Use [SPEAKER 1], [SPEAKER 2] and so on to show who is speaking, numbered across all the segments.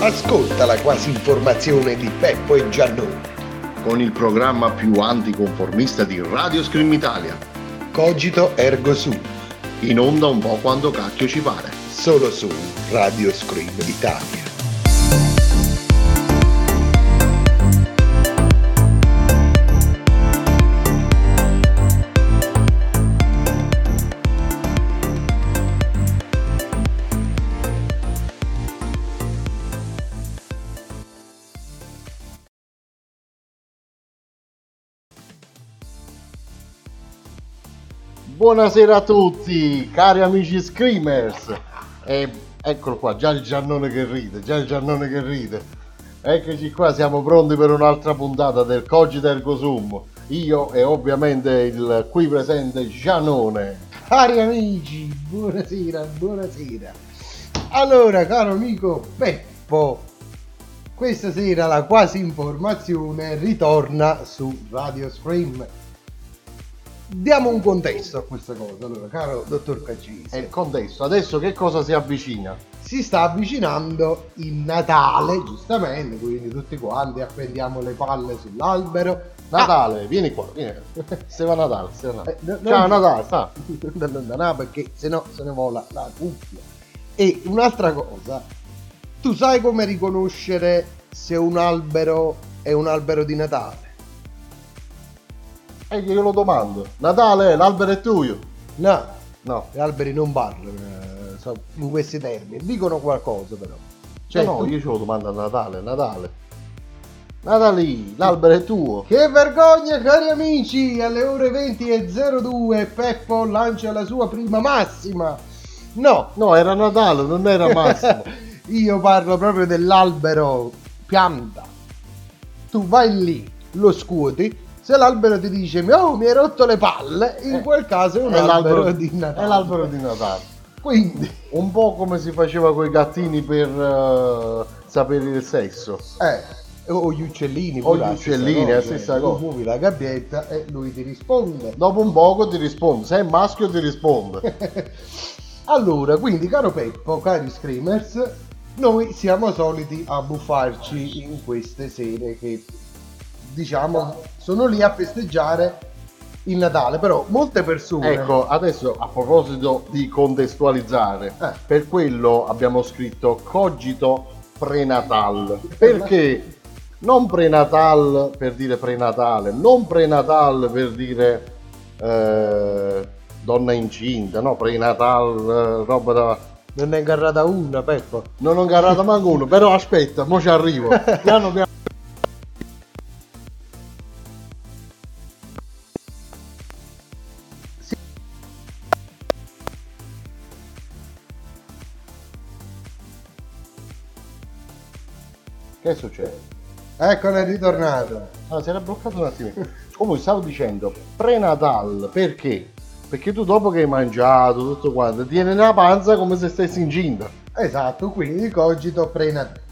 [SPEAKER 1] Ascolta la quasi informazione di Peppo e Giannone.
[SPEAKER 2] Con il programma più anticonformista di Radio Scream Italia.
[SPEAKER 1] Cogito ergo sum.
[SPEAKER 2] In onda un po' quando cacchio ci pare.
[SPEAKER 1] Solo su Radio Scream Italia.
[SPEAKER 3] Buonasera a tutti, cari amici screamers. E eccolo qua, già il Giannone che ride, già il Giannone che ride. Eccoci qua, siamo pronti per un'altra puntata del Cogito Ergo Sum. Io e ovviamente il qui presente Giannone.
[SPEAKER 4] Cari amici, buonasera, buonasera. Allora, caro amico Peppo, questa sera la quasi informazione ritorna su Radio Scream. Diamo un contesto a questa cosa, allora, caro dottor
[SPEAKER 3] È
[SPEAKER 4] Caccisi.
[SPEAKER 3] il contesto, adesso che cosa si avvicina?
[SPEAKER 4] Si sta avvicinando il Natale, giustamente, quindi tutti quanti appendiamo le palle sull'albero.
[SPEAKER 3] Natale, vieni qua, vieni. Steva Natale, Steva Natale.
[SPEAKER 4] Eh, no-
[SPEAKER 3] Ciao
[SPEAKER 4] non-
[SPEAKER 3] Natale, sta.
[SPEAKER 4] No, perché se no se ne vola la cuffia. E un'altra cosa, tu sai come riconoscere se un albero è un albero di Natale?
[SPEAKER 3] E io lo domando. Natale, l'albero è tuo.
[SPEAKER 4] No,
[SPEAKER 3] No.
[SPEAKER 4] gli alberi non parlano eh, in questi termini, dicono qualcosa però. Cioè,
[SPEAKER 3] no,
[SPEAKER 4] tu-
[SPEAKER 3] io ce lo domando a Natale, Natale. Natale, l'albero è tuo.
[SPEAKER 4] Che vergogna cari amici, alle ore 20.02 Peppo lancia la sua prima massima. No,
[SPEAKER 3] No, era Natale, non era Massimo.
[SPEAKER 4] Io parlo proprio dell'albero pianta. Tu vai lì, lo scuoti. Se l'albero ti dice oh mi hai rotto le palle, in
[SPEAKER 3] Eh,
[SPEAKER 4] quel caso è un
[SPEAKER 3] È
[SPEAKER 4] albero di Natale.
[SPEAKER 3] È l'albero di Natale.
[SPEAKER 4] Quindi,
[SPEAKER 3] Un po' come si faceva con i gattini per eh, sapere il sesso.
[SPEAKER 4] eh, o gli uccellini.
[SPEAKER 3] O gli uccellini, la stessa
[SPEAKER 4] eh. Tu
[SPEAKER 3] cosa.
[SPEAKER 4] muovi la gabbietta e lui ti risponde.
[SPEAKER 3] Dopo un poco ti risponde, se è maschio ti risponde.
[SPEAKER 4] Allora, quindi caro Peppo, cari screamers, noi siamo soliti a buffarci in queste sere che diciamo sono lì a festeggiare il Natale, però molte persone
[SPEAKER 3] Ecco, adesso a proposito di contestualizzare,
[SPEAKER 4] Eh.
[SPEAKER 3] per quello abbiamo scritto cogito prenatal. Perché non prenatal per dire prenatale, non prenatal per dire eh, donna incinta, no, prenatal, eh, roba da...
[SPEAKER 4] non ne è agarrata una, Peppo.
[SPEAKER 3] Non ho agarrato manco uno, però aspetta, mo ci arrivo. Piano piano. Che succede?
[SPEAKER 4] Ecco, è ritornato.
[SPEAKER 3] Ah, si era bloccato un attimo. Comunque stavo dicendo prenatal perché? Perché tu dopo che hai mangiato tutto quanto tieni la panza come se stessi incinta.
[SPEAKER 4] Esatto, quindi cogito prenatale.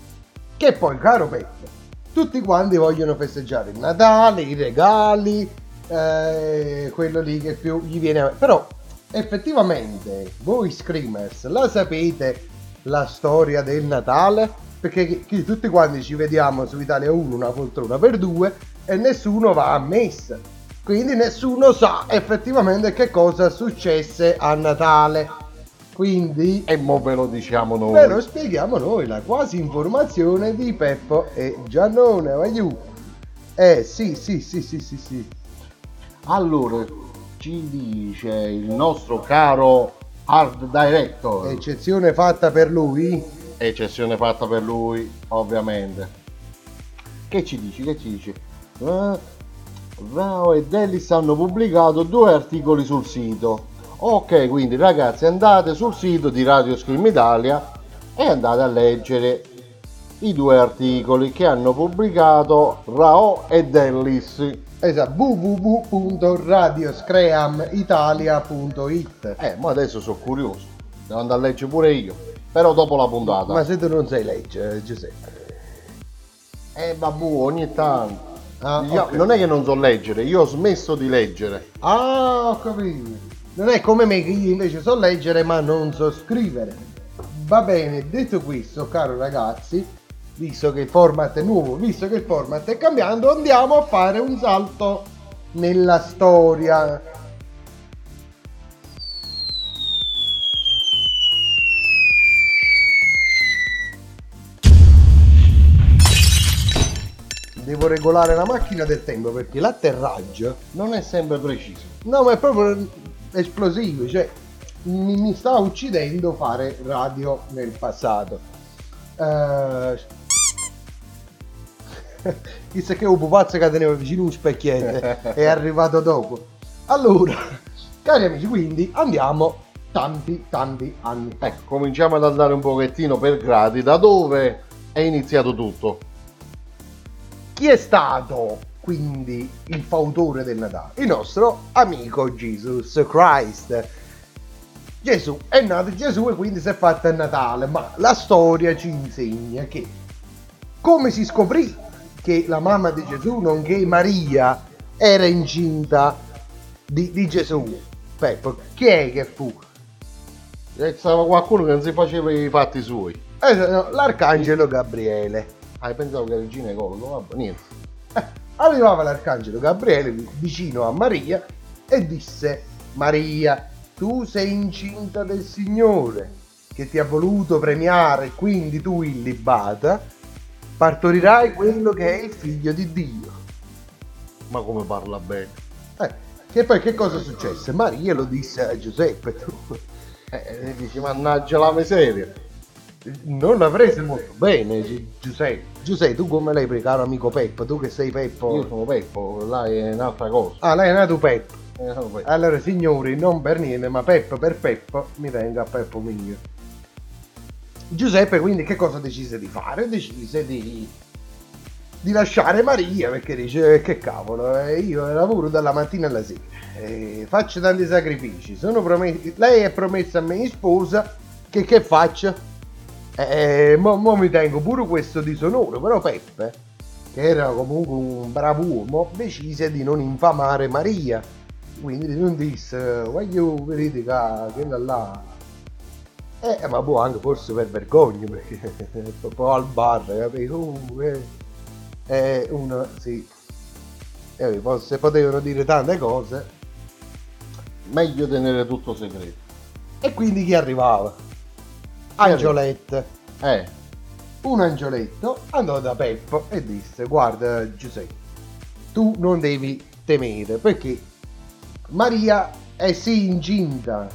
[SPEAKER 4] Che poi, caro Peppo, tutti quanti vogliono festeggiare il Natale, i regali, eh, quello lì che più gli viene. Però, effettivamente, voi screamers, la sapete la storia del Natale? Perché chi- tutti quanti ci vediamo su Italia 1 una poltrona per due e nessuno va a messa. Quindi nessuno sa effettivamente che cosa successe a Natale. Quindi
[SPEAKER 3] E mo ve lo diciamo noi.
[SPEAKER 4] Ve lo spieghiamo noi, la quasi informazione di Peppo e Giannone, voglio. Eh sì, sì, sì, sì, sì, sì.
[SPEAKER 3] Allora, ci dice il nostro caro Art Director,
[SPEAKER 4] Eccezione fatta per lui?
[SPEAKER 3] Eccezione fatta per lui, ovviamente. Che ci dici? Che ci dici? Eh, Rao e Dellis hanno pubblicato due articoli sul sito. Ok, quindi ragazzi andate sul sito di Radio Scream Italia e andate a leggere i due articoli che hanno pubblicato Rao e Dellis.
[SPEAKER 4] Esatto, www.radioscreamitalia.it
[SPEAKER 3] Eh, ma adesso sono curioso. Devo andare a leggere pure io. Però dopo la puntata.
[SPEAKER 4] Ma se tu non sai leggere, Giuseppe.
[SPEAKER 3] Eh, babù, ogni tanto.
[SPEAKER 4] Ah,
[SPEAKER 3] Io-
[SPEAKER 4] ok.
[SPEAKER 3] Non è che non so leggere, io ho smesso di leggere.
[SPEAKER 4] Ah, ho capito. Non è come me che io invece so leggere ma non so scrivere. Va bene, detto questo, caro ragazzi, visto che il format è nuovo, visto che il format è cambiando, andiamo a fare un salto nella storia. Devo regolare la macchina del tempo perché l'atterraggio
[SPEAKER 3] Non è sempre preciso.
[SPEAKER 4] No, ma è proprio esplosivo, cioè mi, mi sta uccidendo fare radio nel passato. Eh, chissà che un pupazzo che teneva vicino un specchietto è arrivato dopo. Allora, cari amici, quindi andiamo tanti tanti anni.
[SPEAKER 3] Ecco, cominciamo ad andare un pochettino per gradi. Da dove è iniziato tutto?
[SPEAKER 4] Chi è stato quindi il fautore del Natale? Il nostro amico Jesus Christ. Gesù è nato Gesù e quindi si è fatto il Natale, ma la storia ci insegna che come si scoprì che la mamma di Gesù, nonché Maria, era incinta di, di Gesù? Peppo, chi è che fu?
[SPEAKER 3] Stava qualcuno che non si faceva i fatti suoi.
[SPEAKER 4] Eh, no, L'arcangelo Gabriele.
[SPEAKER 3] Ah, pensavo che era il ginecologo, vabbè, niente.
[SPEAKER 4] Eh, arrivava l'arcangelo Gabriele vicino a Maria e disse Maria tu sei incinta del Signore che ti ha voluto premiare quindi tu illibata partorirai quello che è il figlio di Dio
[SPEAKER 3] Ma come parla bene.
[SPEAKER 4] eh, che poi che cosa successe? Maria lo disse a Giuseppe tu
[SPEAKER 3] Eh, e dici, mannaggia la miseria.
[SPEAKER 4] Non l'ha presa molto bene Gi- Giuseppe Giuseppe tu come lei caro amico Peppo tu che sei Peppo
[SPEAKER 3] Io sono Peppo, là è un'altra cosa.
[SPEAKER 4] ah lei è nato
[SPEAKER 3] Eh, Peppo.
[SPEAKER 4] Allora signori, non per niente, ma Peppo per Peppo mi venga Peppo mio. Giuseppe quindi che cosa decise di fare? Decise di, di lasciare Maria perché dice "Eh, che cavolo, eh, io lavoro dalla mattina alla sera, eh, faccio tanti sacrifici, sono promesso, lei è promessa a me in sposa, che, che faccio? Eh, mo, mo mi tengo pure questo disonore, però Peppe, che era comunque un bravo uomo, decise di non infamare Maria. Quindi non disse voglio vedete che quella là. Eh ma può anche forse per vergogna perché è proprio al bar capito Uh, eh, eh, uno sì. Eh, poi se potevano dire tante cose.
[SPEAKER 3] Meglio tenere tutto segreto.
[SPEAKER 4] e quindi chi arrivava? Angiolette
[SPEAKER 3] Eh,
[SPEAKER 4] un angioletto andò da Peppo e disse guarda Giuseppe tu non devi temere perché Maria è sì incinta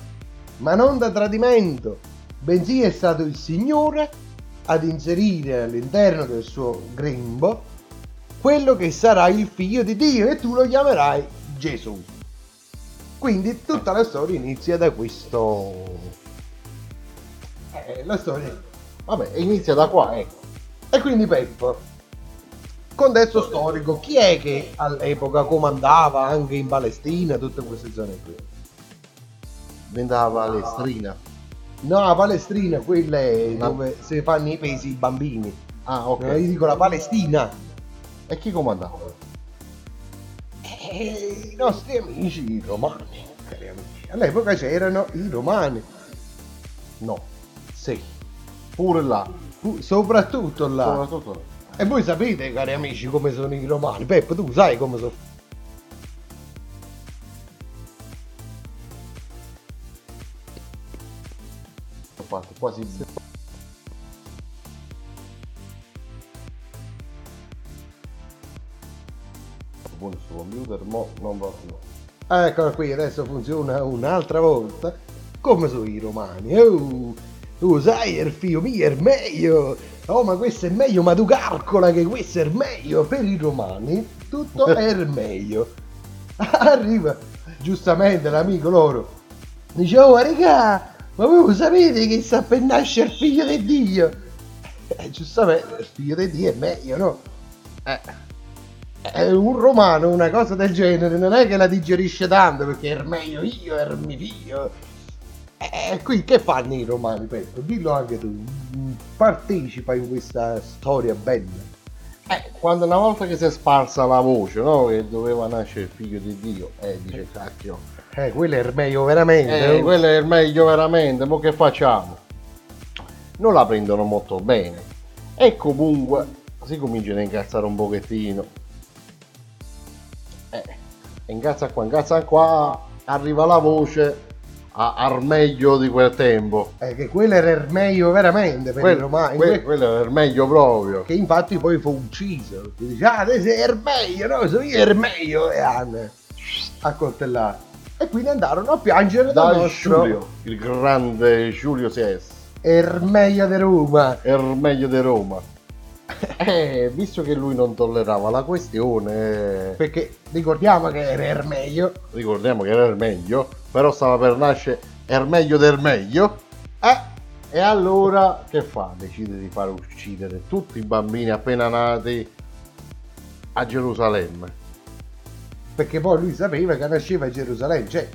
[SPEAKER 4] ma non da tradimento. Bensì è stato il Signore ad inserire all'interno del suo grembo quello che sarà il figlio di Dio e tu lo chiamerai Gesù. Quindi tutta la storia inizia da questo eh, la storia
[SPEAKER 3] vabbè, inizia da qua, ecco.
[SPEAKER 4] e quindi Peppo, contesto storico, chi è che all'epoca comandava anche in Palestina tutte queste zone qui?
[SPEAKER 3] Diventava palestrina.
[SPEAKER 4] No, la Palestrina, quella è dove si fanno i pesi i bambini.
[SPEAKER 3] Ah, ok.
[SPEAKER 4] No, io dico la Palestina.
[SPEAKER 3] E chi comandava?
[SPEAKER 4] E i nostri amici i romani, cari amici. All'epoca c'erano i romani.
[SPEAKER 3] No,
[SPEAKER 4] Sì.
[SPEAKER 3] pure là.
[SPEAKER 4] Soprattutto là.
[SPEAKER 3] Soprattutto là.
[SPEAKER 4] E voi sapete, cari amici, come sono i romani. Peppo, tu sai come sono.
[SPEAKER 3] Ho fatto quasi buono sul computer, mo non va più.
[SPEAKER 4] Eccola qui, adesso funziona un'altra volta. Come sono i romani? Oh, tu sai, il figlio mio è meglio. Oh, ma questo è meglio, ma tu calcola che questo è meglio. Per i romani tutto è meglio. Arriva giustamente l'amico loro. Dice, oh, raga, ma voi sapete che sta per nascere il figlio di Dio? Eh, giustamente, il figlio di Dio è meglio, no? Eh, un romano una cosa del genere non è che la digerisce tanto perché è meglio io, è mio figlio. Eh, qui che fanno i romani, Peppo? Dillo anche tu. Partecipa in questa storia bella.
[SPEAKER 3] Eh, quando una volta che si è sparsa la voce, no? Che doveva nascere il figlio di Dio, eh, dice cacchio,
[SPEAKER 4] Eh, quello è il meglio veramente.
[SPEAKER 3] Eh, quello è il meglio veramente, ma che facciamo? Non la prendono molto bene. E comunque si cominciano a incazzare un pochettino. Eh, incazza qua, incazza qua, arriva la voce a- al meglio di quel tempo.
[SPEAKER 4] Eh, che quello era il meglio veramente per i
[SPEAKER 3] Quel-
[SPEAKER 4] romani.
[SPEAKER 3] que-
[SPEAKER 4] que-
[SPEAKER 3] quello è il meglio proprio.
[SPEAKER 4] che infatti poi fu ucciso. Ti dice, ah, te sei il meglio, no? Sono io il meglio. E hanno accoltellato. E quindi andarono a piangere
[SPEAKER 3] Da
[SPEAKER 4] nostro
[SPEAKER 3] Giulio, il grande Giulio Ses.
[SPEAKER 4] il meglio di Roma.
[SPEAKER 3] è il meglio di Roma. Eh, visto che lui non tollerava la questione,
[SPEAKER 4] Perché ricordiamo che era il meglio.
[SPEAKER 3] ricordiamo che era il meglio, però stava per nascere il meglio del meglio. Eh, e allora che fa? Decide di far uccidere tutti i bambini appena nati a Gerusalemme.
[SPEAKER 4] Perché poi lui sapeva che nasceva a Gerusalemme. Cioè,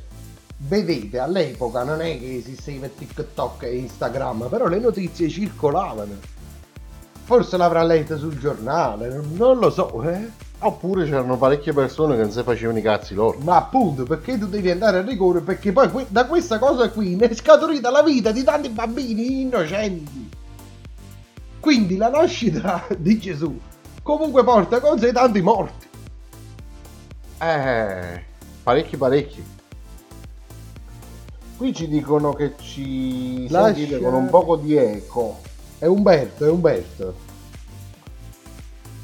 [SPEAKER 4] vedete, all'epoca non è che esisteva TikTok e Instagram, però le notizie circolavano. Forse l'avrà letta sul giornale, non- lo so, eh?
[SPEAKER 3] Oppure c'erano parecchie persone che non si facevano i cazzi loro.
[SPEAKER 4] Ma appunto, perché tu devi andare a rigore? Perché poi que- da questa cosa qui ne è scaturita la vita di tanti bambini innocenti. Quindi la nascita di Gesù comunque porta con sé tanti morti.
[SPEAKER 3] Eh, parecchi parecchi. Qui ci dicono che ci
[SPEAKER 4] Lascia-
[SPEAKER 3] sentite con un poco di eco.
[SPEAKER 4] È Umberto, è Umberto.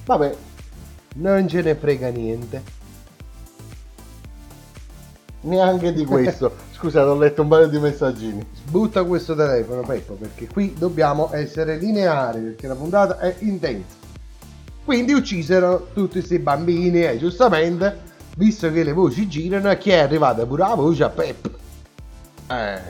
[SPEAKER 3] Vabbè,
[SPEAKER 4] Non ce ne frega niente.
[SPEAKER 3] neanche di questo. Scusate, ho letto un paio di messaggini.
[SPEAKER 4] Butta questo telefono, Peppo, perché qui dobbiamo essere lineari, perché la puntata è intensa. Quindi uccisero tutti questi bambini e giustamente, visto che le voci girano, chi è arrivata pure la voce a Peppo.
[SPEAKER 3] Eh,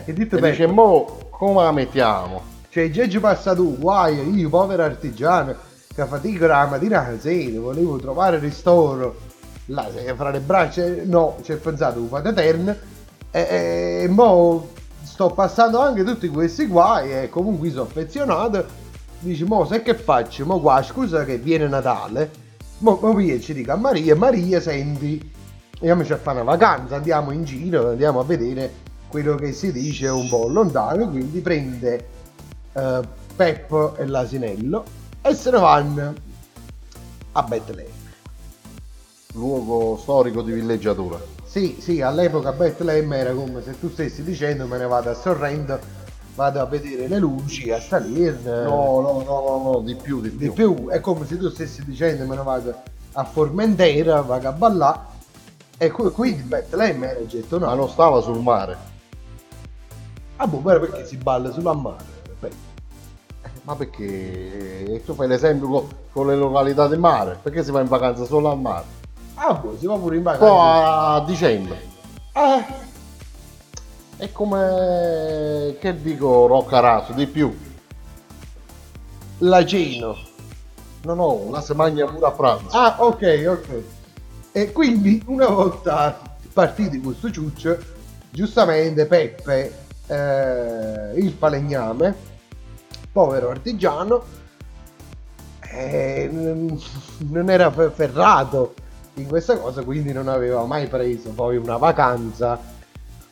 [SPEAKER 4] E dite
[SPEAKER 3] e dice, mo, come la mettiamo?
[SPEAKER 4] Cioè, già ci passa tu, guai, io, povero artigiano, che fatico la mattina alla sera, volevo trovare ristoro, là, fra le braccia, no, ci ho pensato, un fate eterno, e, e mo sto passando anche tutti questi guai, e comunque sono affezionato, dici, mo sai che faccio, mo qua, scusa che viene Natale, mo, mo io ci dico a Maria, Maria, senti, andiamoci a fare una vacanza, andiamo in giro, andiamo a vedere quello che si dice un po' lontano, quindi prende eh, Peppo e l'asinello e se ne vanno a Betlemme.
[SPEAKER 3] Luogo storico di villeggiatura.
[SPEAKER 4] Sì, sì, all'epoca Betlemme era come se tu stessi dicendo me ne vado a Sorrento, vado a vedere le luci, a salire.
[SPEAKER 3] No, no, no, no, no, di più, di più.
[SPEAKER 4] Di più, è come se tu stessi dicendo me ne vado a Formentera, vado a ballare. E qui- quindi Betlemme era gettonato.
[SPEAKER 3] Ma non stava sul mare.
[SPEAKER 4] Ah, boh, perché si balla sulla mare? Beh,
[SPEAKER 3] Ma perché tu fai l'esempio con, con le località del mare? Perché si va in vacanza solo al mare?
[SPEAKER 4] Ah, boh, si va pure in
[SPEAKER 3] Poi
[SPEAKER 4] vacanza.
[SPEAKER 3] a dicembre.
[SPEAKER 4] Ah,
[SPEAKER 3] È come che dico Roccaraso, di più.
[SPEAKER 4] Lacino.
[SPEAKER 3] No, no, la si mangia pure a pranzo.
[SPEAKER 4] Ah, ok, ok. E quindi una volta partiti questo ciuccio, giustamente Peppe, eh, il falegname, povero artigiano, eh, non- era fe- ferrato in questa cosa, quindi non aveva mai preso poi una vacanza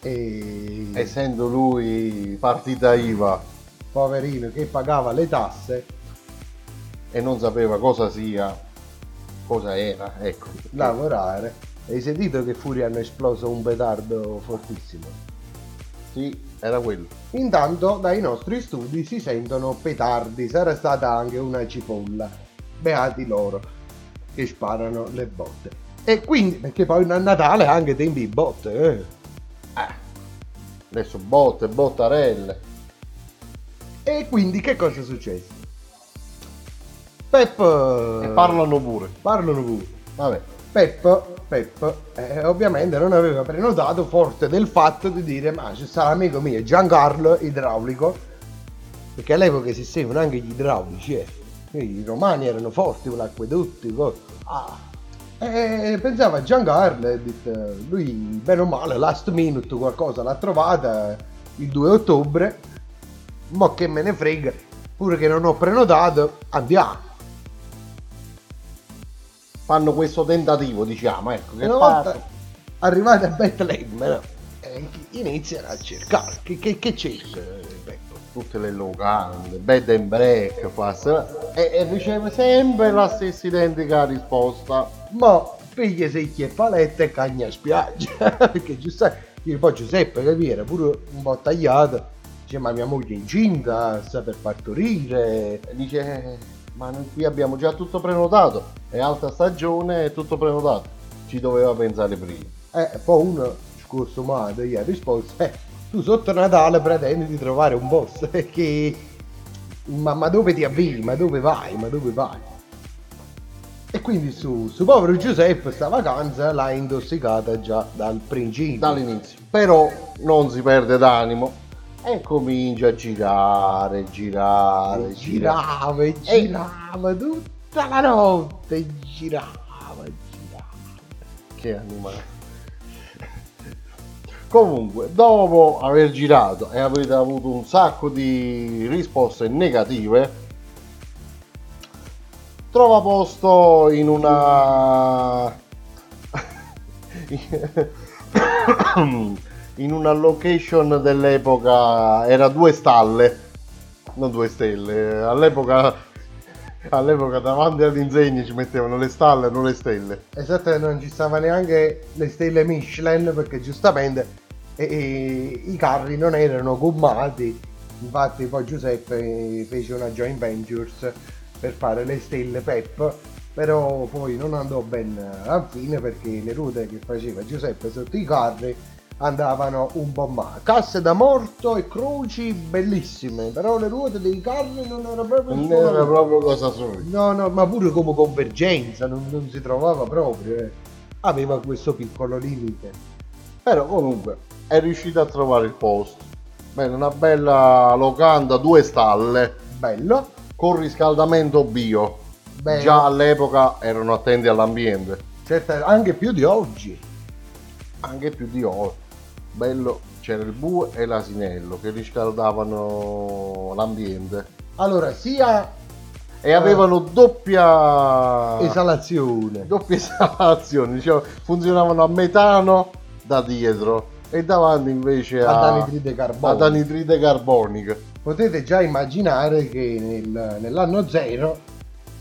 [SPEAKER 4] e
[SPEAKER 3] Essendo lui partita IVA
[SPEAKER 4] poverino che pagava le tasse,
[SPEAKER 3] e non sapeva cosa sia, cosa era, ecco.
[SPEAKER 4] lavorare. Hai sentito che furia hanno esploso un petardo fortissimo?
[SPEAKER 3] Sì, era quello.
[SPEAKER 4] Intanto dai nostri studi si sentono petardi, sarà stata anche una cipolla. Beati loro che sparano le botte. E quindi, perché poi a Natale anche tempi botte, eh.
[SPEAKER 3] Adesso botte, bottarelle.
[SPEAKER 4] E quindi che cosa è successo? Peppo...
[SPEAKER 3] E parlano pure.
[SPEAKER 4] Parlano pure.
[SPEAKER 3] Vabbè.
[SPEAKER 4] Peppo, Peppo eh, ovviamente non aveva prenotato forte del fatto di dire ma ci sta l'amico mio Giancarlo idraulico perché all'epoca esistevano anche gli idraulici eh. I romani erano forti con l'acquedotti co- ah. e pensava a Giancarlo e lui bene o male last minute qualcosa l'ha trovata il 2 ottobre ma che me ne frega pure che non ho prenotato andiamo
[SPEAKER 3] Fanno questo tentativo, diciamo, ecco, che
[SPEAKER 4] una volta, arrivati a Betlemme, no? eh, iniziano a cercare. Che, che, che c'è? eh, Peppo?
[SPEAKER 3] tutte le locande, bed and breakfast e, e riceve sempre la stessa identica risposta.
[SPEAKER 4] Ma piglia secchie e palette e cagna spiaggia. Perché giustamente, poi Giuseppe che era pure un po' tagliato. Dice, ma mia moglie è incinta, sta per partorire.
[SPEAKER 3] Dice, "Eh, ma noi qui abbiamo già tutto prenotato, è alta stagione, è tutto prenotato, ci doveva pensare prima.
[SPEAKER 4] Eh, poi uno, scorso male, gli ha risposto, eh, tu sotto Natale pretendi di trovare un boss, perché... Ma, ma dove ti avvii? Ma dove vai? Ma dove vai? E quindi su, su povero Giuseppe sta vacanza l'ha intossicata già dal principio.
[SPEAKER 3] Dall'inizio. Però non si perde d'animo e comincia a girare, girare,
[SPEAKER 4] E
[SPEAKER 3] girare.
[SPEAKER 4] girava e
[SPEAKER 3] E-
[SPEAKER 4] girava tutta la notte, girava, girava.
[SPEAKER 3] Che animale. Comunque, dopo aver girato e avete avuto un sacco di risposte negative, trova posto in una in una location dell'epoca era due stalle, non due stelle, all'epoca all'epoca davanti all'insegna ci mettevano le stalle, non le stelle.
[SPEAKER 4] Esatto, non ci stava neanche le stelle Michelin perché giustamente e- e i carri non erano gommati. Infatti poi Giuseppe fece una joint ventures per fare le stelle Pep, però poi non andò ben a fine perché le ruote che faceva Giuseppe sotto i carri andavano un po' male. Casse da morto e croci bellissime, però le ruote dei carri non erano proprio
[SPEAKER 3] Non era proprio cosa sua.
[SPEAKER 4] No, no, ma pure come convergenza non, non si trovava proprio. eh. Aveva questo piccolo limite.
[SPEAKER 3] Però comunque è riuscito a trovare il posto. Bene, una bella locanda, due stalle,
[SPEAKER 4] Bello.
[SPEAKER 3] con riscaldamento bio.
[SPEAKER 4] Bello.
[SPEAKER 3] Già all'epoca erano attenti all'ambiente,
[SPEAKER 4] Certo, anche più di oggi.
[SPEAKER 3] anche più di ora. Bello, c'era il bue e l'asinello che riscaldavano l'ambiente.
[SPEAKER 4] Allora, sia
[SPEAKER 3] E avevano doppia
[SPEAKER 4] esalazione.
[SPEAKER 3] doppia esalazione, diciamo, funzionavano a metano da dietro e davanti invece
[SPEAKER 4] ad
[SPEAKER 3] a,
[SPEAKER 4] anidride carbonica.
[SPEAKER 3] ad anidride carbonica.
[SPEAKER 4] Potete già immaginare che nel- nell'anno zero,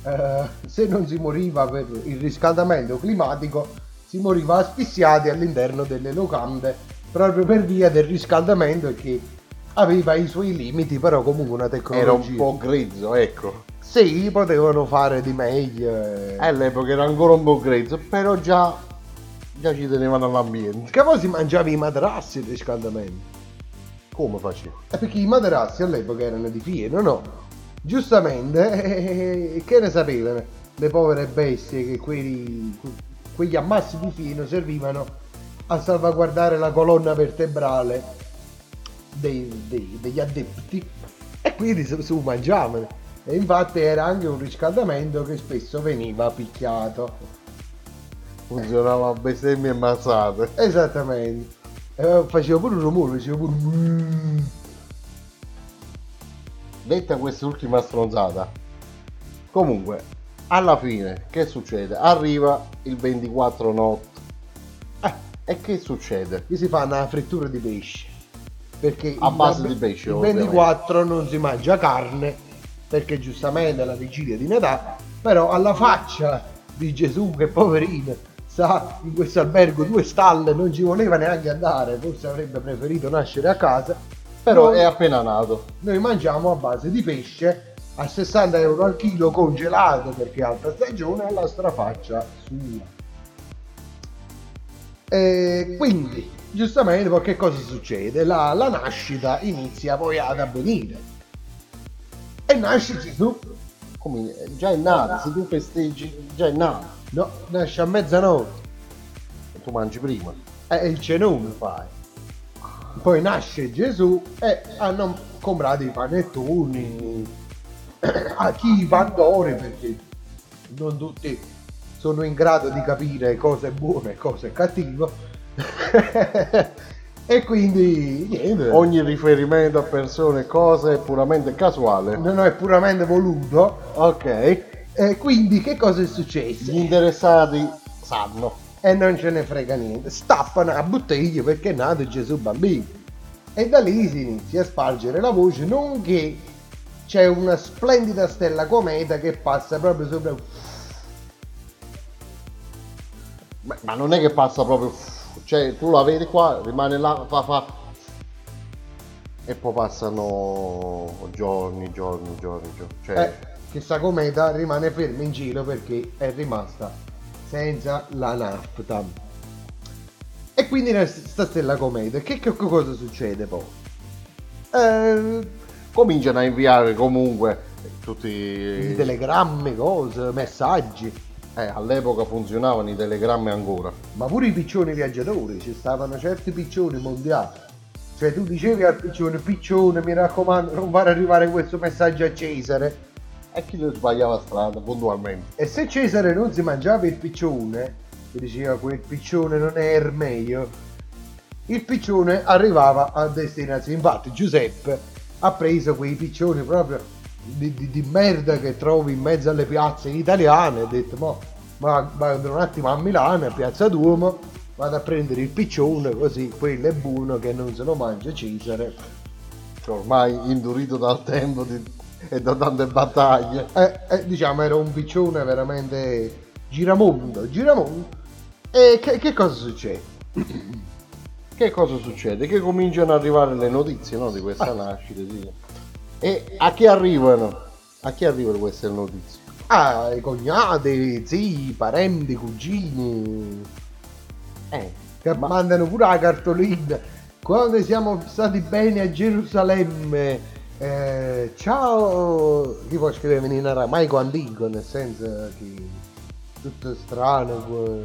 [SPEAKER 4] eh, se non si moriva per il riscaldamento climatico, si moriva asfissiati all'interno delle locande proprio per via del riscaldamento che aveva i suoi limiti, però comunque una tecnologia.
[SPEAKER 3] Era un po' grezzo, ecco.
[SPEAKER 4] Sì, potevano fare di meglio. eh.
[SPEAKER 3] All'epoca era ancora un po' grezzo, però già, già ci tenevano all'ambiente.
[SPEAKER 4] Che poi si mangiava i materassi il riscaldamento.
[SPEAKER 3] Come facevo?
[SPEAKER 4] Eh, Perché i materassi all'epoca erano di fieno, no? Giustamente, eh, che ne sapevano le povere bestie che quei- quegli ammassi di fieno servivano a salvaguardare la colonna vertebrale dei- dei- degli adepti e quindi se lo mangiavano. E infatti era anche un riscaldamento che spesso veniva picchiato.
[SPEAKER 3] Funzionava bestemmie e mazzate.
[SPEAKER 4] Esattamente. E facevo pure un rumore, facevo pure.
[SPEAKER 3] Detta quest'ultima stronzata, comunque, alla fine, che succede? Arriva il 24 notte. E che succede?
[SPEAKER 4] Qui si fa una frittura di pesce. Perché
[SPEAKER 3] A base
[SPEAKER 4] il-
[SPEAKER 3] di pesce,
[SPEAKER 4] Il
[SPEAKER 3] ovviamente.
[SPEAKER 4] 24 non si mangia carne, perché giustamente è la vigilia di Natale, però alla faccia di Gesù che poverino sta in questo albergo due stalle, non ci voleva neanche andare, forse avrebbe preferito nascere a casa,
[SPEAKER 3] Però
[SPEAKER 4] Noi-
[SPEAKER 3] è appena nato.
[SPEAKER 4] noi mangiamo a base di pesce a 60 euro al chilo congelato perché è alta stagione alla strafaccia sua. E quindi, giustamente, poi che cosa succede? La, la nascita inizia poi ad avvenire. E nasce Gesù.
[SPEAKER 3] Come, già è nato, se tu festeggi, già è nato.
[SPEAKER 4] No, nasce a mezzanotte.
[SPEAKER 3] Tu mangi prima.
[SPEAKER 4] E il cenone fai. Poi nasce Gesù e hanno comprato i panettoni a chi i pandori perché non tutti sono in grado di capire cosa è buono e cosa è cattivo. e quindi niente.
[SPEAKER 3] Ogni riferimento a persone e cose è puramente casuale.
[SPEAKER 4] Non è puramente voluto.
[SPEAKER 3] Ok.
[SPEAKER 4] E quindi che cosa è
[SPEAKER 3] Gli
[SPEAKER 4] successo?
[SPEAKER 3] interessati sanno.
[SPEAKER 4] e non ce ne frega niente. Stappano a bottiglia perché è nato Gesù bambino. E da lì si inizia a spargere la voce, nonché c'è una splendida stella cometa che passa proprio sopra.
[SPEAKER 3] Ma, ma non è che passa proprio. Cioè, tu la vedi qua, rimane là, fa fa. E poi passano giorni, giorni, giorni, giorni. Cioè,
[SPEAKER 4] Eh, che sta cometa rimane ferma in giro perché è rimasta senza la nafta. E quindi questa stella cometa, che, che cosa succede poi? Eh,
[SPEAKER 3] cominciano a inviare comunque tutti
[SPEAKER 4] i telegrammi, cose, messaggi.
[SPEAKER 3] Eh, all'epoca funzionavano i telegrammi ancora.
[SPEAKER 4] Ma pure i piccioni viaggiatori, ci stavano certi piccioni mondiali. Cioè tu dicevi al piccione, piccione mi raccomando non fare arrivare questo messaggio a Cesare.
[SPEAKER 3] E chi lo sbagliava strada puntualmente.
[SPEAKER 4] E se Cesare non si mangiava il piccione, che diceva quel piccione non è ermeio, il piccione arrivava a destinazione. Infatti Giuseppe ha preso quei piccioni proprio di, di, di merda che trovi in mezzo alle piazze italiane ha detto ma, ma vado un attimo a Milano, a Piazza Duomo, vado a prendere il piccione così quello è buono che non se lo mangia Cesare.
[SPEAKER 3] Ormai indurito dal tempo di, e da tante battaglie.
[SPEAKER 4] Eh, eh, diciamo era un piccione veramente giramondo, giramondo. E che, che cosa succede?
[SPEAKER 3] che cosa succede? Che cominciano ad arrivare le notizie no, di questa ah. nascita. Sì. E a chi arrivano? A chi arrivano queste notizie?
[SPEAKER 4] Ah, i cognati, zii, parenti, cugini. Eh, che ma... mandano pure la cartolina. Quando siamo stati bene a Gerusalemme, eh, ciao, chi può scrivere in aramaico antico, nel senso che tutto strano.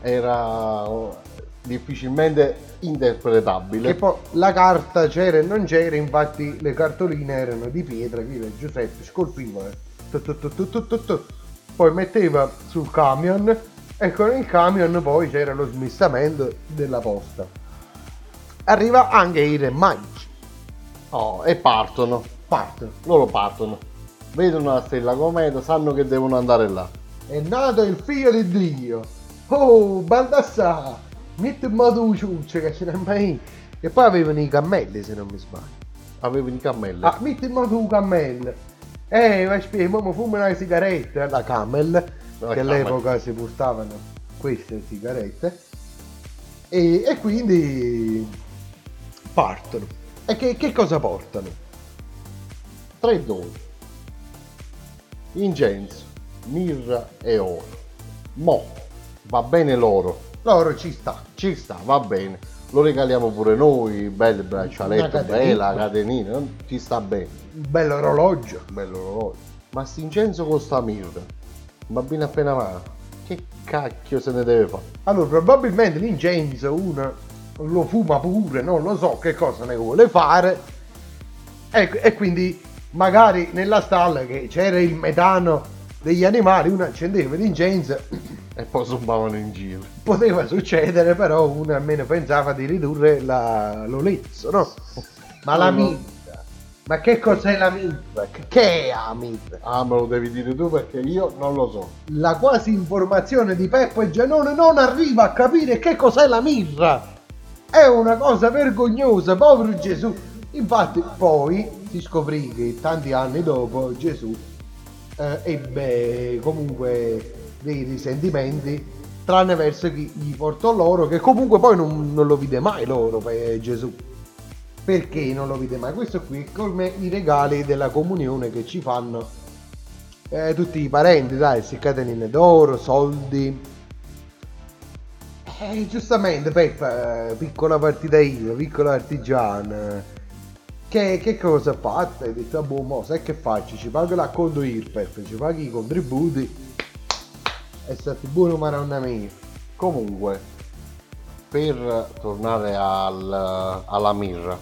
[SPEAKER 3] Era difficilmente interpretabile.
[SPEAKER 4] E poi la carta c'era e non c'era, infatti le cartoline erano di pietra, che Giuseppe scolpiva, eh. poi metteva sul camion e con il camion poi c'era lo smistamento della posta. Arriva anche i re.
[SPEAKER 3] Oh, e partono.
[SPEAKER 4] Partono.
[SPEAKER 3] Loro partono. Vedono la stella cometa, sanno che devono andare là.
[SPEAKER 4] È nato il figlio di Dio. Oh, Baldassare! Metti in moto un ciuccio che ce n'è mai. E poi avevano i cammelli se non mi sbaglio.
[SPEAKER 3] Avevano i cammelli?
[SPEAKER 4] Ah, metti in moto un cammello. Eh, ma spiega, ma fuma una sigaretta, la camel, la che all'epoca si portavano queste sigarette. E, e quindi partono. E che, che cosa portano?
[SPEAKER 3] Tre doni. Incenso, mirra e oro. Mo, va bene l'oro
[SPEAKER 4] L'oro ci sta.
[SPEAKER 3] Ci sta, va bene. Lo regaliamo pure noi, bello braccialetto, bella catenina, ci sta bene.
[SPEAKER 4] Bello orologio.
[SPEAKER 3] Bello orologio. Ma Stincenzo con sta mirra, un bambino appena mano, che cacchio se ne deve fare?
[SPEAKER 4] Allora, probabilmente l'incenso uno lo fuma pure, non lo so che cosa ne vuole fare. E, e quindi magari nella stalla che c'era il metano degli animali, uno accendeva l'incenso
[SPEAKER 3] e poi zumbavano in giro.
[SPEAKER 4] Poteva succedere, però uno almeno pensava di ridurre la, l'olezzo, no? Ma la mirra. Ma che cos'è la mirra? Che è la mirra?
[SPEAKER 3] Ah, me lo devi dire tu perché io non lo so.
[SPEAKER 4] La quasi informazione di Peppo e Gianone non arriva a capire che cos'è la mirra. È una cosa vergognosa, povero Gesù. Infatti poi si scoprì che tanti anni dopo Gesù eh, ebbe comunque dei risentimenti, tranne verso chi gli portò loro, che comunque poi non, non lo vide mai loro per Gesù. Perché non lo vide mai? Questo qui come i regali della comunione che ci fanno eh, tutti i parenti, dai, catenine d'oro, soldi. Eh, giustamente, Peppa, eh, piccola partita IVA, piccola artigiana. Che, che, cosa ha fatto? Hai detto, ah, boh, mo, sai che faccio? Ci pago l'acconto IRPEF, ci paghi i contributi è stato buono maronna mia.
[SPEAKER 3] Comunque, per tornare al, alla mirra,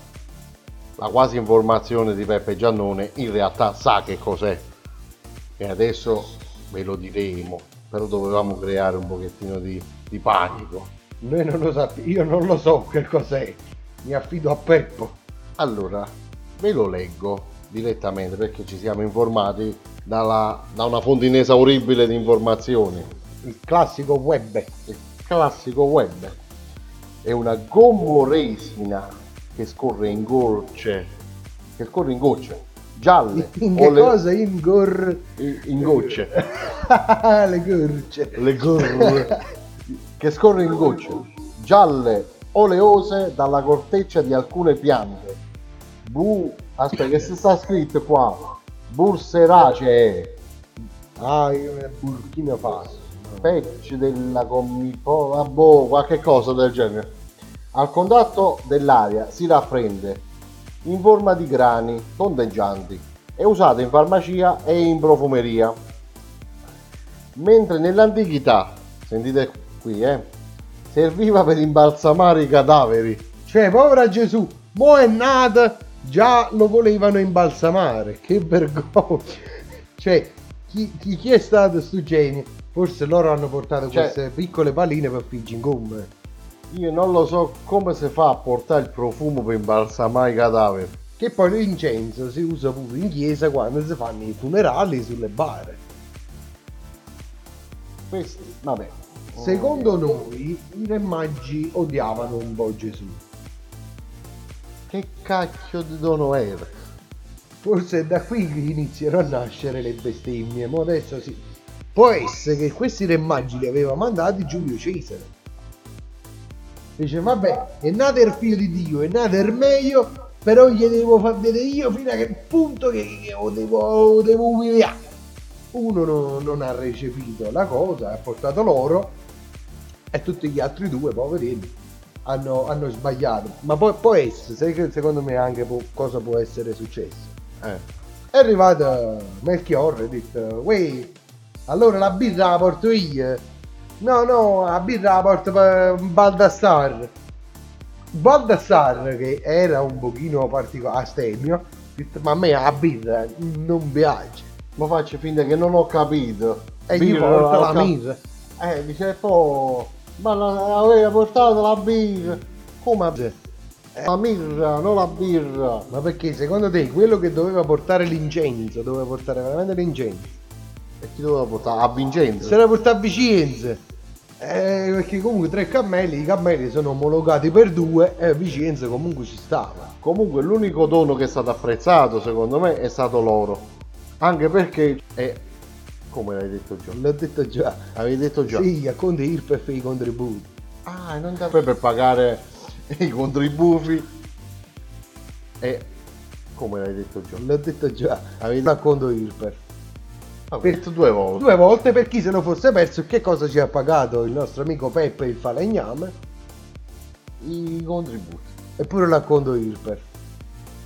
[SPEAKER 3] la quasi informazione di Peppe Giannone in realtà sa che cos'è. E adesso ve lo diremo, però dovevamo creare un pochettino di, di panico.
[SPEAKER 4] Noi non lo sappiamo, io non lo so che cos'è, mi affido a Peppo.
[SPEAKER 3] Allora, ve lo leggo direttamente perché ci siamo informati dalla, da una fonte inesauribile di informazioni.
[SPEAKER 4] il classico web.
[SPEAKER 3] il classico web. È una gommoresina che scorre in gocce, che scorre in gocce gialle
[SPEAKER 4] In che
[SPEAKER 3] le-
[SPEAKER 4] cosa? In gor...
[SPEAKER 3] in, in gocce,
[SPEAKER 4] le gurce.
[SPEAKER 3] le gor- che scorre in gocce gialle oleose dalla corteccia di alcune piante. Bu, aspetta che si sta scritto qua. Burseracee,
[SPEAKER 4] Ah, Burkina Faso.
[SPEAKER 3] patch della commipola, boh, qualche cosa del genere. Al contatto dell'aria si raffrende in forma di grani tondeggianti. È usata in farmacia e in profumeria. Mentre nell'antichità, sentite qui, eh, serviva per imbalsamare i cadaveri.
[SPEAKER 4] Cioè, povera Gesù, mo è nata, già lo volevano imbalsamare. Che vergogna. Cioè, chi, chi, chi è stato sto genio? Forse loro hanno portato
[SPEAKER 3] Cioè-
[SPEAKER 4] queste piccole palline per in gomma.
[SPEAKER 3] Io non lo so come si fa a portare il profumo per imbalsamare i cadaveri.
[SPEAKER 4] Che poi l'incenso si usa pure in chiesa quando si fanno i funerali sulle bare.
[SPEAKER 3] Questo, vabbè.
[SPEAKER 4] Secondo noi i re magi odiavano un po' Gesù.
[SPEAKER 3] Che cacchio dono era?
[SPEAKER 4] Forse è da qui che iniziano a nascere le bestemmie. Ma adesso sì. Può essere che questi re magi li aveva mandati Giulio Cesare. Dice, vabbè, è nato il figlio di Dio, è nato il meglio, però gli devo far vedere io fino a che punto che, lo devo, devo umiliare. Uno non, non ha recepito la cosa, ha portato loro e tutti gli altri due, poverini, hanno, hanno sbagliato. Ma poi può essere, secondo me anche può- cosa può essere successo.
[SPEAKER 3] Eh.
[SPEAKER 4] È arrivato Melchiorre e ha detto, Uè, allora la birra la porto io. No, no, la birra la porto per Baldassar. Baldassar, che era un pochino particolare, astemio, ma a me la birra non piace.
[SPEAKER 3] Ma faccio finta che non ho capito.
[SPEAKER 4] E gli porta
[SPEAKER 3] ho
[SPEAKER 4] la
[SPEAKER 3] cap-. Eh, dice poi. Ma aveva portato la birra. Come?
[SPEAKER 4] Eh.
[SPEAKER 3] La mirra, non la birra.
[SPEAKER 4] Ma perché secondo te quello che doveva portare l'incenso, doveva portare veramente l'incenso?
[SPEAKER 3] E chi doveva portare? A Vincenzo.
[SPEAKER 4] Se la porta a Vicenza. Eh, perché comunque tre cammelli, i cammelli sono omologati per due e a Vicenza comunque ci stava.
[SPEAKER 3] Comunque l'unico dono che è stato apprezzato secondo me è stato l'oro. Anche perché è come l'hai detto già.
[SPEAKER 4] L'ho detto già.
[SPEAKER 3] Avevi detto già.
[SPEAKER 4] Sì, a conto IRPEF i contributi.
[SPEAKER 3] Ah, e non da per pagare i contributi. E come l'hai detto già.
[SPEAKER 4] L'ho detto già.
[SPEAKER 3] Avevi
[SPEAKER 4] A conto IRPEF.
[SPEAKER 3] Avevi detto due volte.
[SPEAKER 4] Due volte per chi se lo fosse perso, che cosa ci ha pagato il nostro amico Peppe il falegname?
[SPEAKER 3] I contributi.
[SPEAKER 4] Eppure l'acconto IRPEF.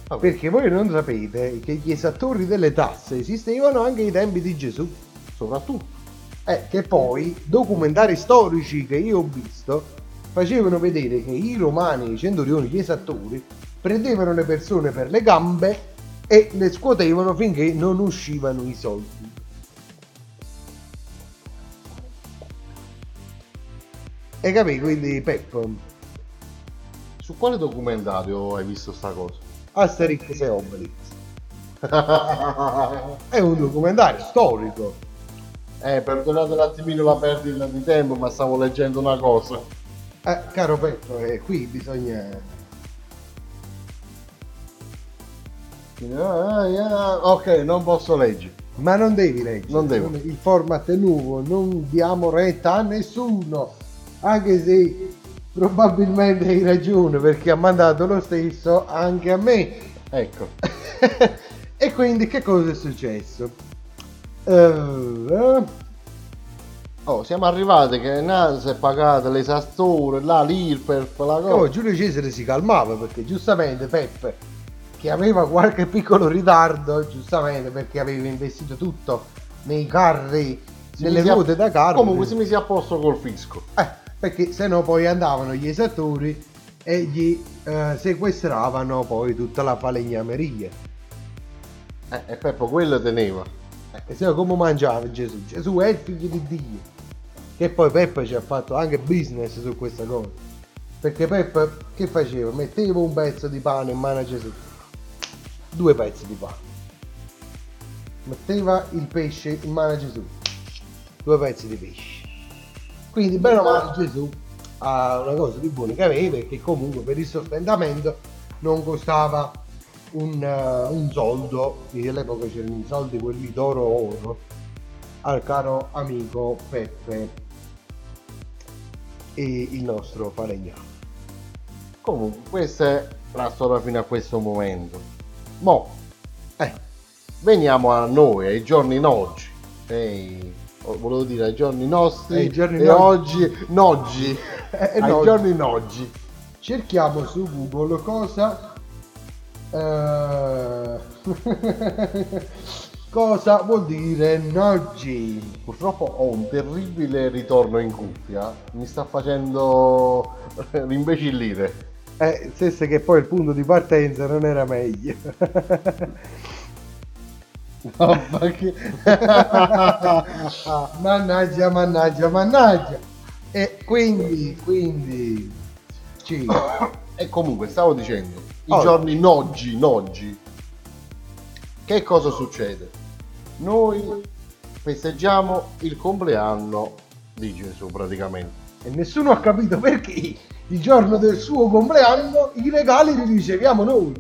[SPEAKER 3] Vabbè.
[SPEAKER 4] Perché voi non sapete che gli esattori delle tasse esistevano anche ai tempi di Gesù.
[SPEAKER 3] Soprattutto.
[SPEAKER 4] Eh, che poi documentari storici che io ho visto facevano vedere che i romani, i centurioni, gli esattori prendevano le persone per le gambe e le scuotevano finché non uscivano i soldi. E capì? Quindi Peppo,
[SPEAKER 3] Su quale documentario hai visto sta cosa?
[SPEAKER 4] Asterix e Obelix. È un documentario storico.
[SPEAKER 3] Eh, perdonate un attimino la perdita di tempo, ma stavo leggendo una cosa.
[SPEAKER 4] Eh, caro Peppo, eh, qui bisogna...
[SPEAKER 3] Ah, ah, ok, non posso leggere.
[SPEAKER 4] Ma non devi leggere.
[SPEAKER 3] Non devo.
[SPEAKER 4] Il format è nuovo, non diamo retta a nessuno. Anche se probabilmente hai ragione perché ha mandato lo stesso anche a me.
[SPEAKER 3] Ecco.
[SPEAKER 4] e quindi che cosa è successo? Eh,
[SPEAKER 3] Oh, siamo arrivati che na, si è pagata le sasture, là, l'IRPEF, la
[SPEAKER 4] oh,
[SPEAKER 3] cosa.
[SPEAKER 4] Giulio Cesare si calmava perché giustamente Peppe, che aveva qualche piccolo ritardo, giustamente perché aveva investito tutto nei carri,
[SPEAKER 3] Si
[SPEAKER 4] nelle
[SPEAKER 3] mise a-
[SPEAKER 4] ruote da carro.
[SPEAKER 3] Comunque si mise a posto col fisco.
[SPEAKER 4] Eh, perché se no poi andavano gli esattori e gli eh, sequestravano poi tutta la falegnameria.
[SPEAKER 3] Eh, e Peppo quello teneva.
[SPEAKER 4] E se no come mangiava Gesù? Gesù è il figlio di Dio. Che poi Peppe ci ha fatto anche business su questa cosa. Perché Peppe che faceva? Metteva un pezzo di pane in mano a Gesù. Due pezzi di pane. Metteva il pesce in mano a Gesù. Due pezzi di pesce. Quindi bene o male Gesù ha una cosa di buono che aveva e che comunque per il sostentamento non costava un, eh, un soldo, quindi all'epoca c'erano i soldi quelli d'oro oro, al caro amico Peppe e il nostro falegname.
[SPEAKER 3] Comunque, questa è la storia fino a questo momento. Mo,
[SPEAKER 4] Eh,
[SPEAKER 3] veniamo a noi, ai giorni d'oggi. Ehi, volevo dire ai giorni nostri
[SPEAKER 4] Ai giorni
[SPEAKER 3] e
[SPEAKER 4] no-
[SPEAKER 3] oggi, noggi.
[SPEAKER 4] Eh,
[SPEAKER 3] ai
[SPEAKER 4] noggi.
[SPEAKER 3] giorni d'oggi.
[SPEAKER 4] cerchiamo su Google cosa eh, cosa vuol dire noggi.
[SPEAKER 3] Purtroppo ho un terribile ritorno in cuffia, mi sta facendo rimbecillire.
[SPEAKER 4] Eh, stesse che poi il punto di partenza non era meglio.
[SPEAKER 3] Mamma che...
[SPEAKER 4] mannaggia, mannaggia, mannaggia. E quindi, quindi, ci,
[SPEAKER 3] e comunque stavo dicendo, i
[SPEAKER 4] Oh.
[SPEAKER 3] giorni noggi, noggi, che cosa succede? Noi festeggiamo il compleanno di Gesù praticamente.
[SPEAKER 4] e nessuno ha capito perché il giorno del suo compleanno i regali li riceviamo noi.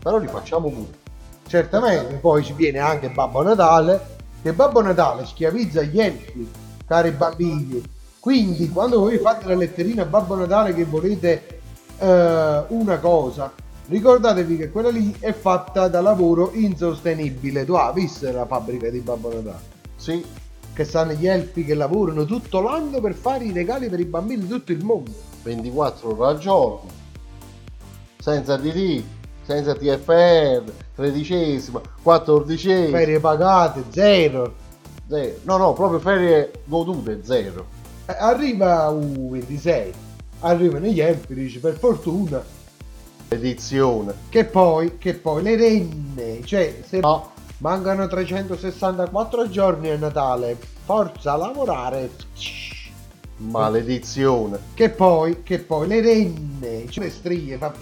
[SPEAKER 3] Però li facciamo pure.
[SPEAKER 4] Certamente, poi ci viene anche Babbo Natale, che Babbo Natale schiavizza gli elfi, cari bambini. Quindi, quando voi fate la letterina a Babbo Natale che volete eh, una cosa, ricordatevi che quella lì è fatta da lavoro insostenibile. Tu hai visto la fabbrica di Babbo Natale?
[SPEAKER 3] Sì,
[SPEAKER 4] Che stanno gli elfi che lavorano tutto l'anno per fare i regali per i bambini di tutto il mondo.
[SPEAKER 3] 24 ore al giorno, senza DD, senza TFR, tredicesima, quattordicesima,
[SPEAKER 4] Ferie pagate, zero.
[SPEAKER 3] zero. No, no, proprio ferie godute, zero.
[SPEAKER 4] Eh, Arriva U26, arrivano gli elfi, dice per fortuna
[SPEAKER 3] Edizione.
[SPEAKER 4] Che poi, che poi le renne, cioè se
[SPEAKER 3] No,
[SPEAKER 4] mancano 364 giorni a Natale, forza a lavorare.
[SPEAKER 3] maledizione.
[SPEAKER 4] Che poi, che poi le renne, cioè le strie, fa...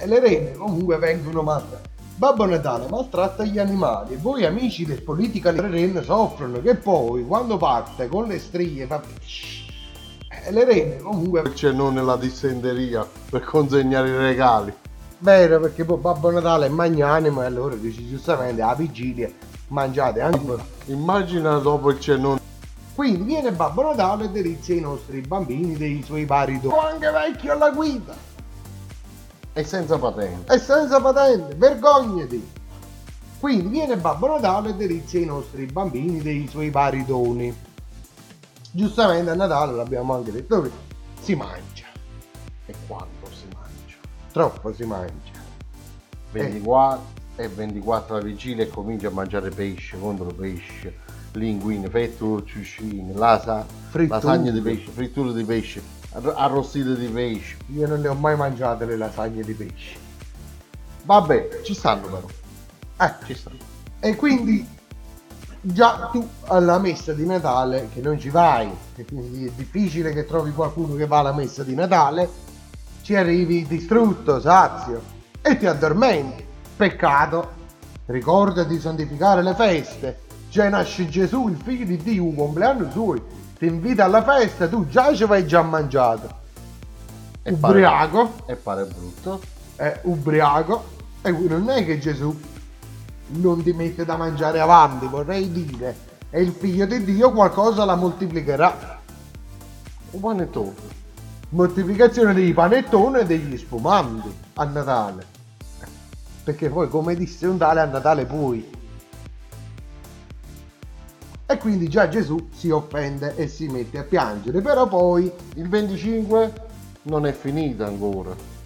[SPEAKER 4] Eh, le renne comunque vengono maltrattate. Babbo Natale maltratta gli animali e voi amici del politica le renne soffrono che poi quando parte con le strie fa... Eh, le renne comunque
[SPEAKER 3] C'è non nella dissenderia per consegnare i regali.
[SPEAKER 4] Vero, perché poi Babbo Natale è magnanimo e allora dice giustamente a vigilia mangiate anche.
[SPEAKER 3] Immagina dopo il cenone.
[SPEAKER 4] Quindi viene Babbo Natale e delizia i nostri bambini dei suoi vari doni. Anche vecchio alla guida
[SPEAKER 3] E senza patente.
[SPEAKER 4] e senza patente, vergognati. Quindi viene Babbo Natale e delizia i nostri bambini dei suoi vari doni. Giustamente a Natale l'abbiamo anche detto prima, si mangia,
[SPEAKER 3] E quanto si mangia?
[SPEAKER 4] troppo si mangia.
[SPEAKER 3] 24 e 24 la vigilia e comincia a mangiare pesce contro pesce, linguine, fette ciucine, lasa, lasagne di pesce, fritture di pesce, arro- arrostite di pesce.
[SPEAKER 4] Io non le ho mai mangiate le lasagne di pesce.
[SPEAKER 3] Vabbè, ci stanno però.
[SPEAKER 4] Eh,
[SPEAKER 3] Ci stanno.
[SPEAKER 4] E quindi già tu alla messa di Natale, che non ci vai, e quindi è difficile che trovi qualcuno che va alla messa di Natale, ci arrivi distrutto, sazio e ti addormenti. Peccato. Ricorda di santificare le feste. Cioè nasce Gesù, il figlio di Dio, un compleanno suo. Ti invita alla festa, tu già ci vai già mangiato.
[SPEAKER 3] E pare-
[SPEAKER 4] Ubriaco,
[SPEAKER 3] E pare brutto.
[SPEAKER 4] è ubriaco e non è che Gesù non ti mette da mangiare avanti, vorrei dire, è il figlio di Dio, qualcosa la moltiplicherà.
[SPEAKER 3] Un panettone.
[SPEAKER 4] Moltiplicazione dei panettoni e degli spumanti a Natale. Perché poi, come disse un tale, a Natale puoi. E quindi già Gesù si offende e si mette a piangere, però poi
[SPEAKER 3] Il 25 non è finita ancora.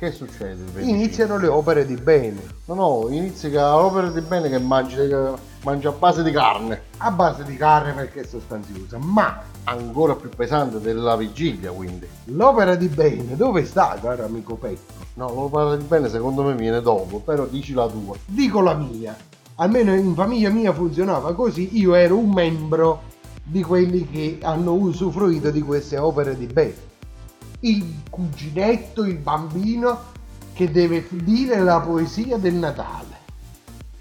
[SPEAKER 3] Che succede il 25?
[SPEAKER 4] iniziano le opere di bene,
[SPEAKER 3] No, no, inizia l'opera di bene che mangia, mangia a base di carne.
[SPEAKER 4] a base di carne perché è sostanziosa, ma
[SPEAKER 3] Ancora più pesante della vigilia, quindi.
[SPEAKER 4] L'opera di bene dove sta, caro amico Pecco?
[SPEAKER 3] No, l'opera di bene secondo me viene dopo, però dici la tua.
[SPEAKER 4] Dico la mia. Almeno in famiglia mia funzionava così. Io ero un membro di quelli che hanno usufruito di queste opere di bene. Il cuginetto, il bambino che deve dire la poesia del Natale.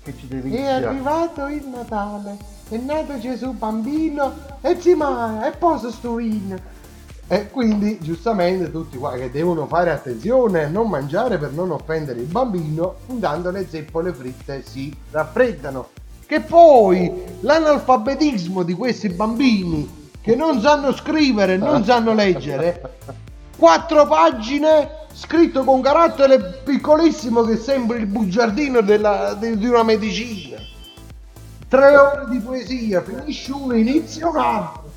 [SPEAKER 3] Che ci
[SPEAKER 4] È
[SPEAKER 3] delizia.
[SPEAKER 4] arrivato il Natale. è nato Gesù bambino e si mangia e posa sto vino. E quindi giustamente tutti qua che devono fare attenzione a non mangiare per non offendere il bambino, intanto le zeppole fritte si raffreddano. Che poi l'analfabetismo di questi bambini che non sanno scrivere, non sanno leggere, quattro pagine scritto con carattere piccolissimo che sembra il bugiardino della- di, di una medicina. Tre ore di poesia, finisce uno, inizia un altro.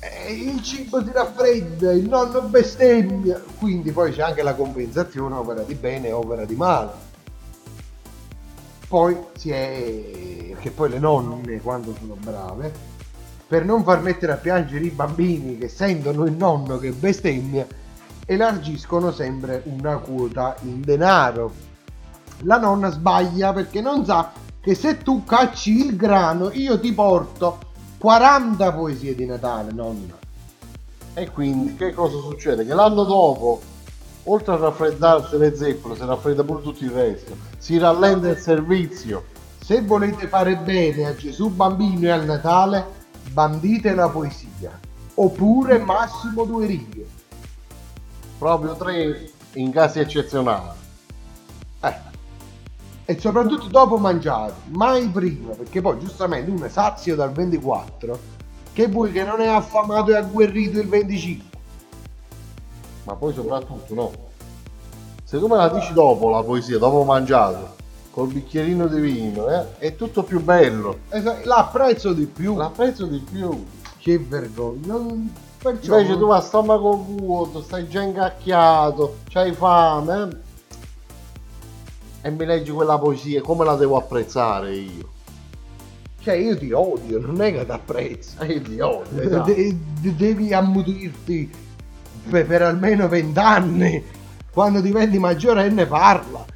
[SPEAKER 4] E il cibo si raffredda, il nonno bestemmia, quindi poi c'è anche la compensazione opera di bene e opera di male. Poi si è... che poi le nonne quando sono brave, per non far mettere a piangere i bambini che sentono il nonno che bestemmia, elargiscono sempre una quota in denaro. La nonna sbaglia perché non sa che se tu cacci il grano io ti porto 40 poesie di Natale, nonna.
[SPEAKER 3] E quindi che cosa succede? Che l'anno dopo, oltre a raffreddarsi le zeppole, si raffredda pure tutto il resto. Si rallenta il servizio.
[SPEAKER 4] Se volete fare bene a Gesù bambino e al Natale, bandite la poesia. Oppure massimo due righe.
[SPEAKER 3] Proprio tre in casi eccezionali.
[SPEAKER 4] Eh. E soprattutto dopo mangiare, mai prima, perché poi giustamente uno è sazio dal 24, che vuoi che non è affamato e agguerrito il 25.
[SPEAKER 3] Ma poi soprattutto no. Se tu me la dici dopo la poesia, dopo mangiato, col bicchierino di vino, eh, è tutto più bello.
[SPEAKER 4] L'apprezzo di più.
[SPEAKER 3] L'apprezzo di più.
[SPEAKER 4] Che vergogna. Non- Perciò
[SPEAKER 3] Invece tu vai a stomaco vuoto, stai già incacchiato, c'hai fame eh? e mi leggi quella poesia, come la devo apprezzare io?
[SPEAKER 4] Cioè io ti odio, non è che ti apprezzo.
[SPEAKER 3] E io ti odio, esatto.
[SPEAKER 4] De- devi ammutirti per, per almeno vent'anni. Quando diventi maggiorenne parla.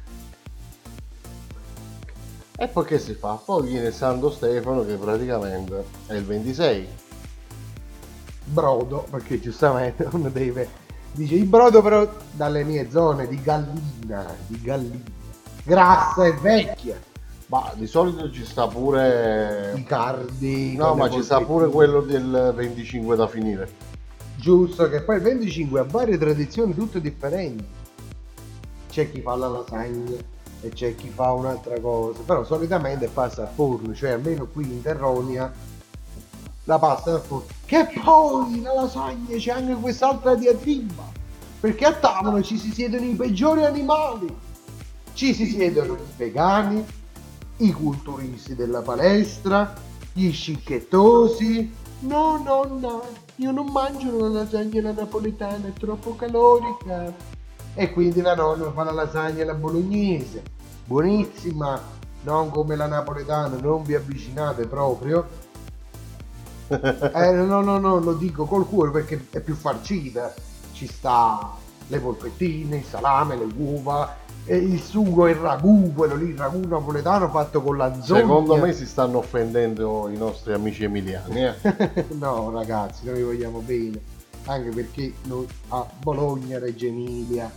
[SPEAKER 3] E poi che si fa? Poi viene Santo Stefano che praticamente è il 26.
[SPEAKER 4] Brodo, perché giustamente uno deve... Dice il brodo però dalle mie zone di gallina, di gallina. Grassa e vecchia.
[SPEAKER 3] Ma di solito ci sta pure...
[SPEAKER 4] I cardi.
[SPEAKER 3] No, ma ci sta pure quello del 25 da finire.
[SPEAKER 4] Giusto, che poi il 25 ha varie tradizioni tutte differenti. C'è chi fa la lasagna e c'è chi fa un'altra cosa, però solitamente passa al forno, cioè almeno qui in Terronia la pasta al forno. Che poi la lasagna c'è anche quest'altra diatriba, perché a tavola ci si siedono i peggiori animali. Ci si siedono i vegani, i culturisti della palestra, gli scicchettosi. No, nonna, io non mangio la lasagna alla napoletana, è troppo calorica. E quindi la nonna fa la lasagna alla bolognese, buonissima, non come la napoletana, non vi avvicinate proprio. Eh, no, no, no, lo dico col cuore perché è più farcita. Ci sta le polpettine, il salame, le uova, il sugo, il ragù, quello lì, il ragù napoletano fatto con la zona.
[SPEAKER 3] Secondo me si stanno offendendo i nostri amici emiliani. Eh?
[SPEAKER 4] no, ragazzi, noi vogliamo bene. Anche perché noi a Bologna, Reggio Emilia,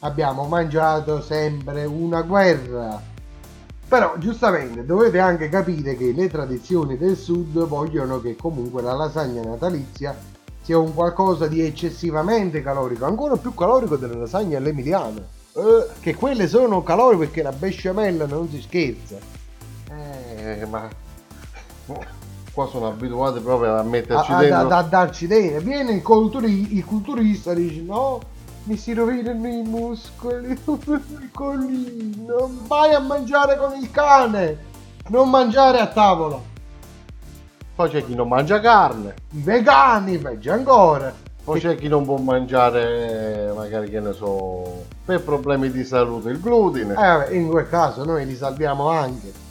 [SPEAKER 4] abbiamo mangiato sempre una guerra. Però giustamente dovete anche capire che le tradizioni del sud vogliono che comunque la lasagna natalizia sia un qualcosa di eccessivamente calorico, ancora più calorico della lasagna all'emiliana. Eh, che quelle sono caloriche perché la besciamella non si scherza.
[SPEAKER 3] Eh, ma qua sono abituati proprio a metterci
[SPEAKER 4] a, a-
[SPEAKER 3] dentro.
[SPEAKER 4] a- a darci dentro. Viene il, culturi- il culturista e dice no, mi si rovinano i muscoli, piccolino, vai a mangiare con il cane, non mangiare a tavola.
[SPEAKER 3] Poi c'è chi non mangia carne,
[SPEAKER 4] I vegani, peggio ancora.
[SPEAKER 3] poi c'è chi non può mangiare, magari che ne so, per problemi di salute, il glutine.
[SPEAKER 4] Eh, in quel caso noi li salviamo anche.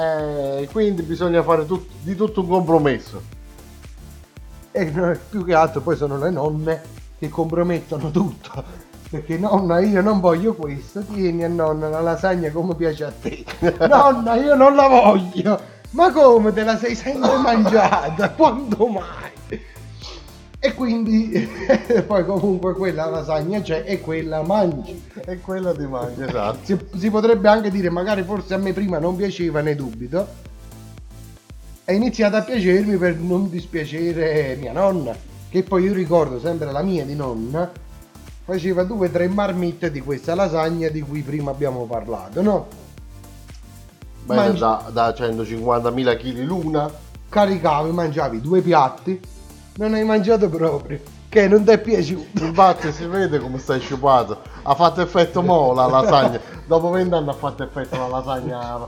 [SPEAKER 3] Eh, quindi bisogna fare tut- di tutto un compromesso.
[SPEAKER 4] E più che altro poi sono le nonne che compromettono tutto. Perché nonna io non voglio questo, tieni a nonna la lasagna come piace a te. nonna io non la voglio. Ma come te la sei sempre mangiata? Quando mai? E quindi poi comunque quella lasagna c'è e quella mangi.
[SPEAKER 3] E quella ti mangia, esatto.
[SPEAKER 4] Si, si potrebbe anche dire magari forse a me prima non piaceva, ne dubito. è iniziata a piacermi per non dispiacere mia nonna, che poi io ricordo sempre la mia di nonna, faceva due o tre marmitte di questa lasagna di cui prima abbiamo parlato, no?
[SPEAKER 3] Bene,
[SPEAKER 4] Mangi-
[SPEAKER 3] da, da 150.000 kg l'una.
[SPEAKER 4] Caricavi, mangiavi due piatti, non hai mangiato proprio, che non ti è piaciuto.
[SPEAKER 3] Infatti si vede come stai sciupato. Ha fatto effetto mo la lasagna. Dopo 20 anni ha fatto effetto la lasagna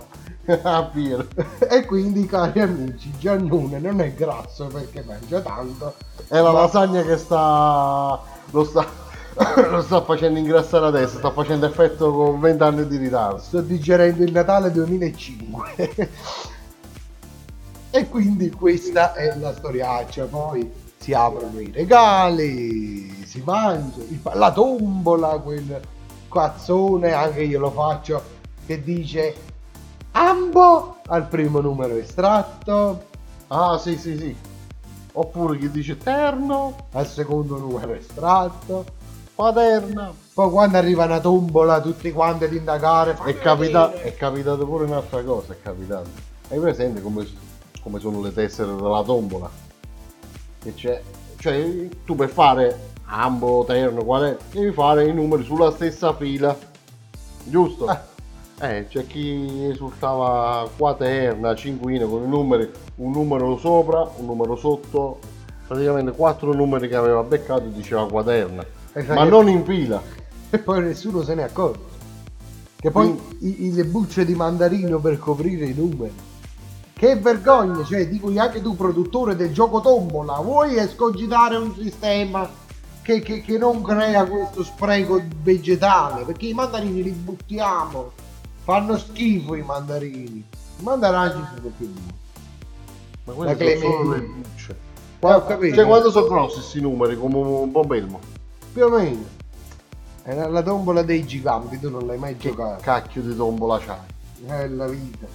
[SPEAKER 3] a Piero.
[SPEAKER 4] E quindi, cari amici, Giannone non è grasso perché mangia tanto,
[SPEAKER 3] È la
[SPEAKER 4] Ma-
[SPEAKER 3] lasagna che sta. Lo sta. Lo sta facendo ingrassare adesso, sta facendo effetto con 20 anni di ritardo.
[SPEAKER 4] sto digerendo il Natale 2005. e quindi questa è la storiaccia. Poi si aprono i regali, si mangia, il la tombola, quel cazzone, anche io lo faccio, che dice Ambo al primo numero estratto,
[SPEAKER 3] Ah, sì, sì, sì. Oppure chi dice terno,
[SPEAKER 4] al secondo numero estratto.
[SPEAKER 3] paterna.
[SPEAKER 4] Poi quando arriva una tombola tutti quanti ad indagare,
[SPEAKER 3] È, capita- è capitato pure un'altra cosa, è capitato. Hai presente come, come sono le tessere della tombola? Che c'è, cioè tu per fare ambo, terno, qual è? Devi fare i numeri sulla stessa fila, giusto?
[SPEAKER 4] Ah.
[SPEAKER 3] Eh, c'è chi esultava quaterna, cinquina con i numeri, un numero sopra, un numero sotto, praticamente quattro numeri che aveva beccato diceva quaterna,
[SPEAKER 4] E sai
[SPEAKER 3] ma non in fila.
[SPEAKER 4] e poi nessuno se ne accorge. Che poi i- i- le bucce di mandarino per coprire i numeri. Che vergogna, cioè dico anche tu produttore del gioco tombola, vuoi escogitare un sistema che, che- che non crea questo spreco vegetale? Perché i mandarini li buttiamo, fanno schifo i mandarini. I mandaraggi sono più.
[SPEAKER 3] Ma quelle sono
[SPEAKER 4] Clemente.
[SPEAKER 3] solo le bucce.
[SPEAKER 4] Eh, ho capito.
[SPEAKER 3] Cioè, quando sono grossi questi numeri, come un bombelmo.
[SPEAKER 4] Più o meno. È la, la tombola dei giganti, tu non l'hai mai
[SPEAKER 3] Che
[SPEAKER 4] giocato.
[SPEAKER 3] cacchio di tombola c'hai?
[SPEAKER 4] È la vita.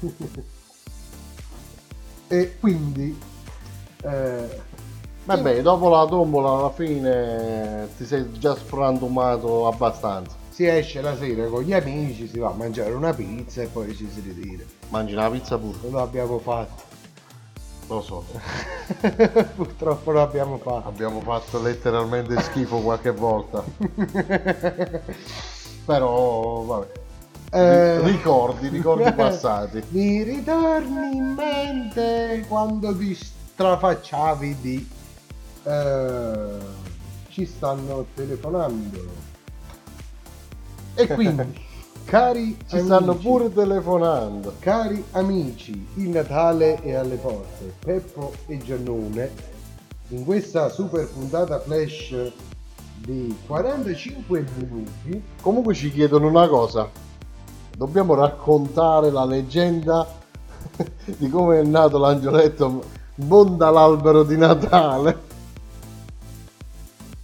[SPEAKER 4] e quindi eh,
[SPEAKER 3] Vabbè, dopo la tombola alla fine ti sei già frantumato abbastanza.
[SPEAKER 4] si esce la sera con gli amici, si va a mangiare una pizza e poi ci si ritira.
[SPEAKER 3] Mangi una pizza pure,
[SPEAKER 4] Lo abbiamo fatto.
[SPEAKER 3] lo so.
[SPEAKER 4] Purtroppo lo abbiamo fatto.
[SPEAKER 3] Abbiamo fatto letteralmente schifo qualche volta. Però, vabbè.
[SPEAKER 4] Eh,
[SPEAKER 3] Ricordi, ricordi passati.
[SPEAKER 4] Mi ritorni in mente quando ti strafacciavi di... eh, ci stanno telefonando. E quindi, cari
[SPEAKER 3] Ci stanno
[SPEAKER 4] amici,
[SPEAKER 3] pure telefonando.
[SPEAKER 4] Cari amici, il Natale è alle porte. Peppo e Giannone, in questa super puntata flash di 45 minuti,
[SPEAKER 3] Comunque ci chiedono una cosa. Dobbiamo raccontare la leggenda di come è nato l'angioletto monda l'albero di Natale.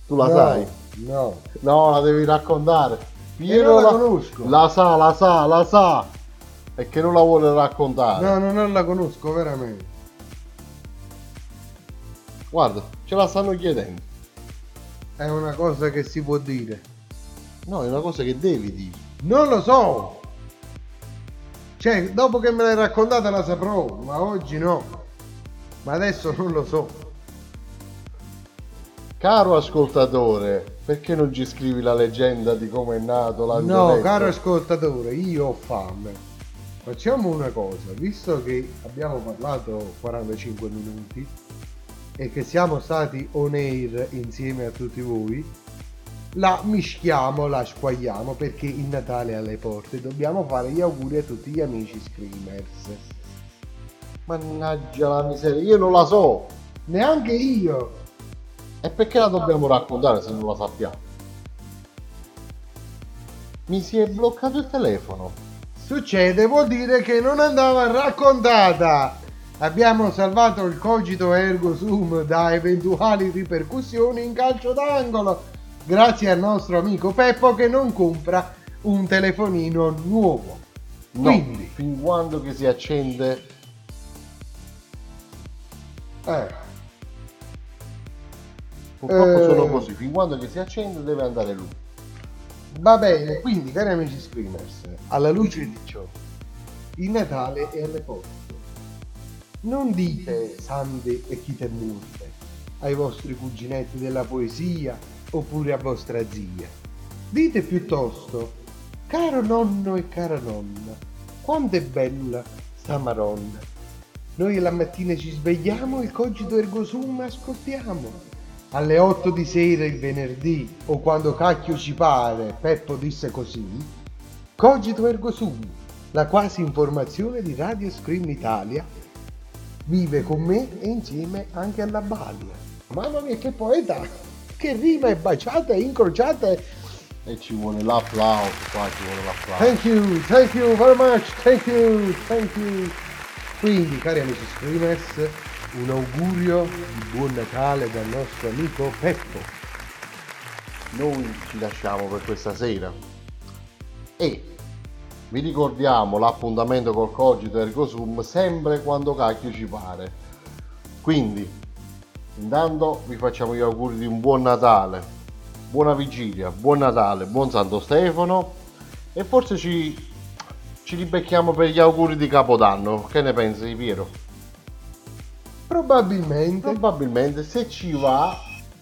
[SPEAKER 3] Tu la
[SPEAKER 4] No,
[SPEAKER 3] sai?
[SPEAKER 4] No,
[SPEAKER 3] No, la devi raccontare.
[SPEAKER 4] Io non la conosco.
[SPEAKER 3] La sa, la sa, la sa. E che non la vuole raccontare.
[SPEAKER 4] no, no, non la conosco veramente.
[SPEAKER 3] Guarda, ce la stanno chiedendo.
[SPEAKER 4] È una cosa che si può dire.
[SPEAKER 3] No, è una cosa che devi dire.
[SPEAKER 4] Non lo so. Cioè, dopo che me l'hai raccontata la saprò, ma oggi no. Ma adesso non lo so.
[SPEAKER 3] Caro ascoltatore, perché non ci scrivi la leggenda di come è nato l'angioletto?
[SPEAKER 4] No, caro ascoltatore, io ho fame. Facciamo una cosa, visto che abbiamo parlato 45 minuti e che siamo stati on air insieme a tutti voi, la mischiamo, la squagliamo perché il Natale è alle porte. Dobbiamo fare gli auguri a tutti gli amici screamers.
[SPEAKER 3] Mannaggia la miseria, io non la so.
[SPEAKER 4] Neanche io.
[SPEAKER 3] E perché la dobbiamo raccontare se non la sappiamo? Mi si è bloccato il telefono.
[SPEAKER 4] Succede, vuol dire che non andava raccontata. Abbiamo salvato il cogito ergo sum da eventuali ripercussioni in calcio d'angolo. Grazie al nostro amico Peppo che non compra un telefonino nuovo.
[SPEAKER 3] No,
[SPEAKER 4] Quindi,
[SPEAKER 3] fin quando che si accende
[SPEAKER 4] eh,
[SPEAKER 3] Purtroppo
[SPEAKER 4] Eh.
[SPEAKER 3] sono così, fin quando che si accende deve andare lui.
[SPEAKER 4] va bene, quindi cari amici screamers, alla luce di ciò, il Natale è alle porte. non dite sande e chite murte ai vostri cuginetti della poesia oppure a vostra zia. Dite piuttosto, caro nonno e cara nonna, quanto è bella sta maronna. Noi la mattina ci svegliamo e il cogito ergo sum ascoltiamo. Alle 8 di sera il venerdì o quando cacchio ci pare, Peppo disse così, cogito ergo sum, la quasi informazione di Radio Scream Italia, vive con me e insieme anche alla Balia. Mamma mia che poeta! Che rima e baciate e incrociate!
[SPEAKER 3] E ci vuole l'applauso, qua ci vuole l'applauso.
[SPEAKER 4] Thank you, thank you very much, thank you, thank you. Quindi, cari amici Screamers, un augurio di buon Natale dal nostro amico Peppo.
[SPEAKER 3] Noi ci lasciamo per questa sera. E vi ricordiamo l'appuntamento col Cogito Ergo Sum sempre quando cacchio ci pare. Quindi, intanto vi facciamo gli auguri di un buon Natale, buona vigilia, buon Natale, buon Santo Stefano e forse ci, ci ribecchiamo per gli auguri di Capodanno. Che ne pensi Piero?
[SPEAKER 4] Probabilmente
[SPEAKER 3] Probabilmente se ci va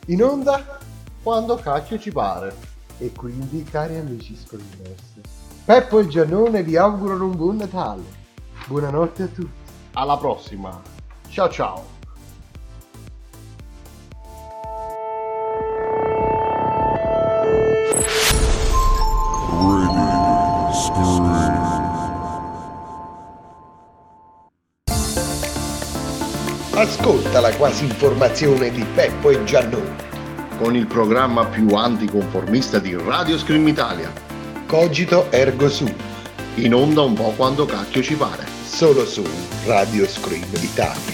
[SPEAKER 4] in onda
[SPEAKER 3] quando cacchio ci pare.
[SPEAKER 4] e quindi, cari amici Screamers, Peppo e Giannone vi augurano un buon Natale. Buonanotte a tutti.
[SPEAKER 3] Alla prossima. Ciao ciao.
[SPEAKER 1] Ascolta la quasi informazione di Peppo e Giannone.
[SPEAKER 2] Con il programma più anticonformista di Radio Scream Italia.
[SPEAKER 1] Cogito ergo sum,
[SPEAKER 2] In onda un po' quando cacchio ci pare.
[SPEAKER 1] solo su Radio Scream Italia.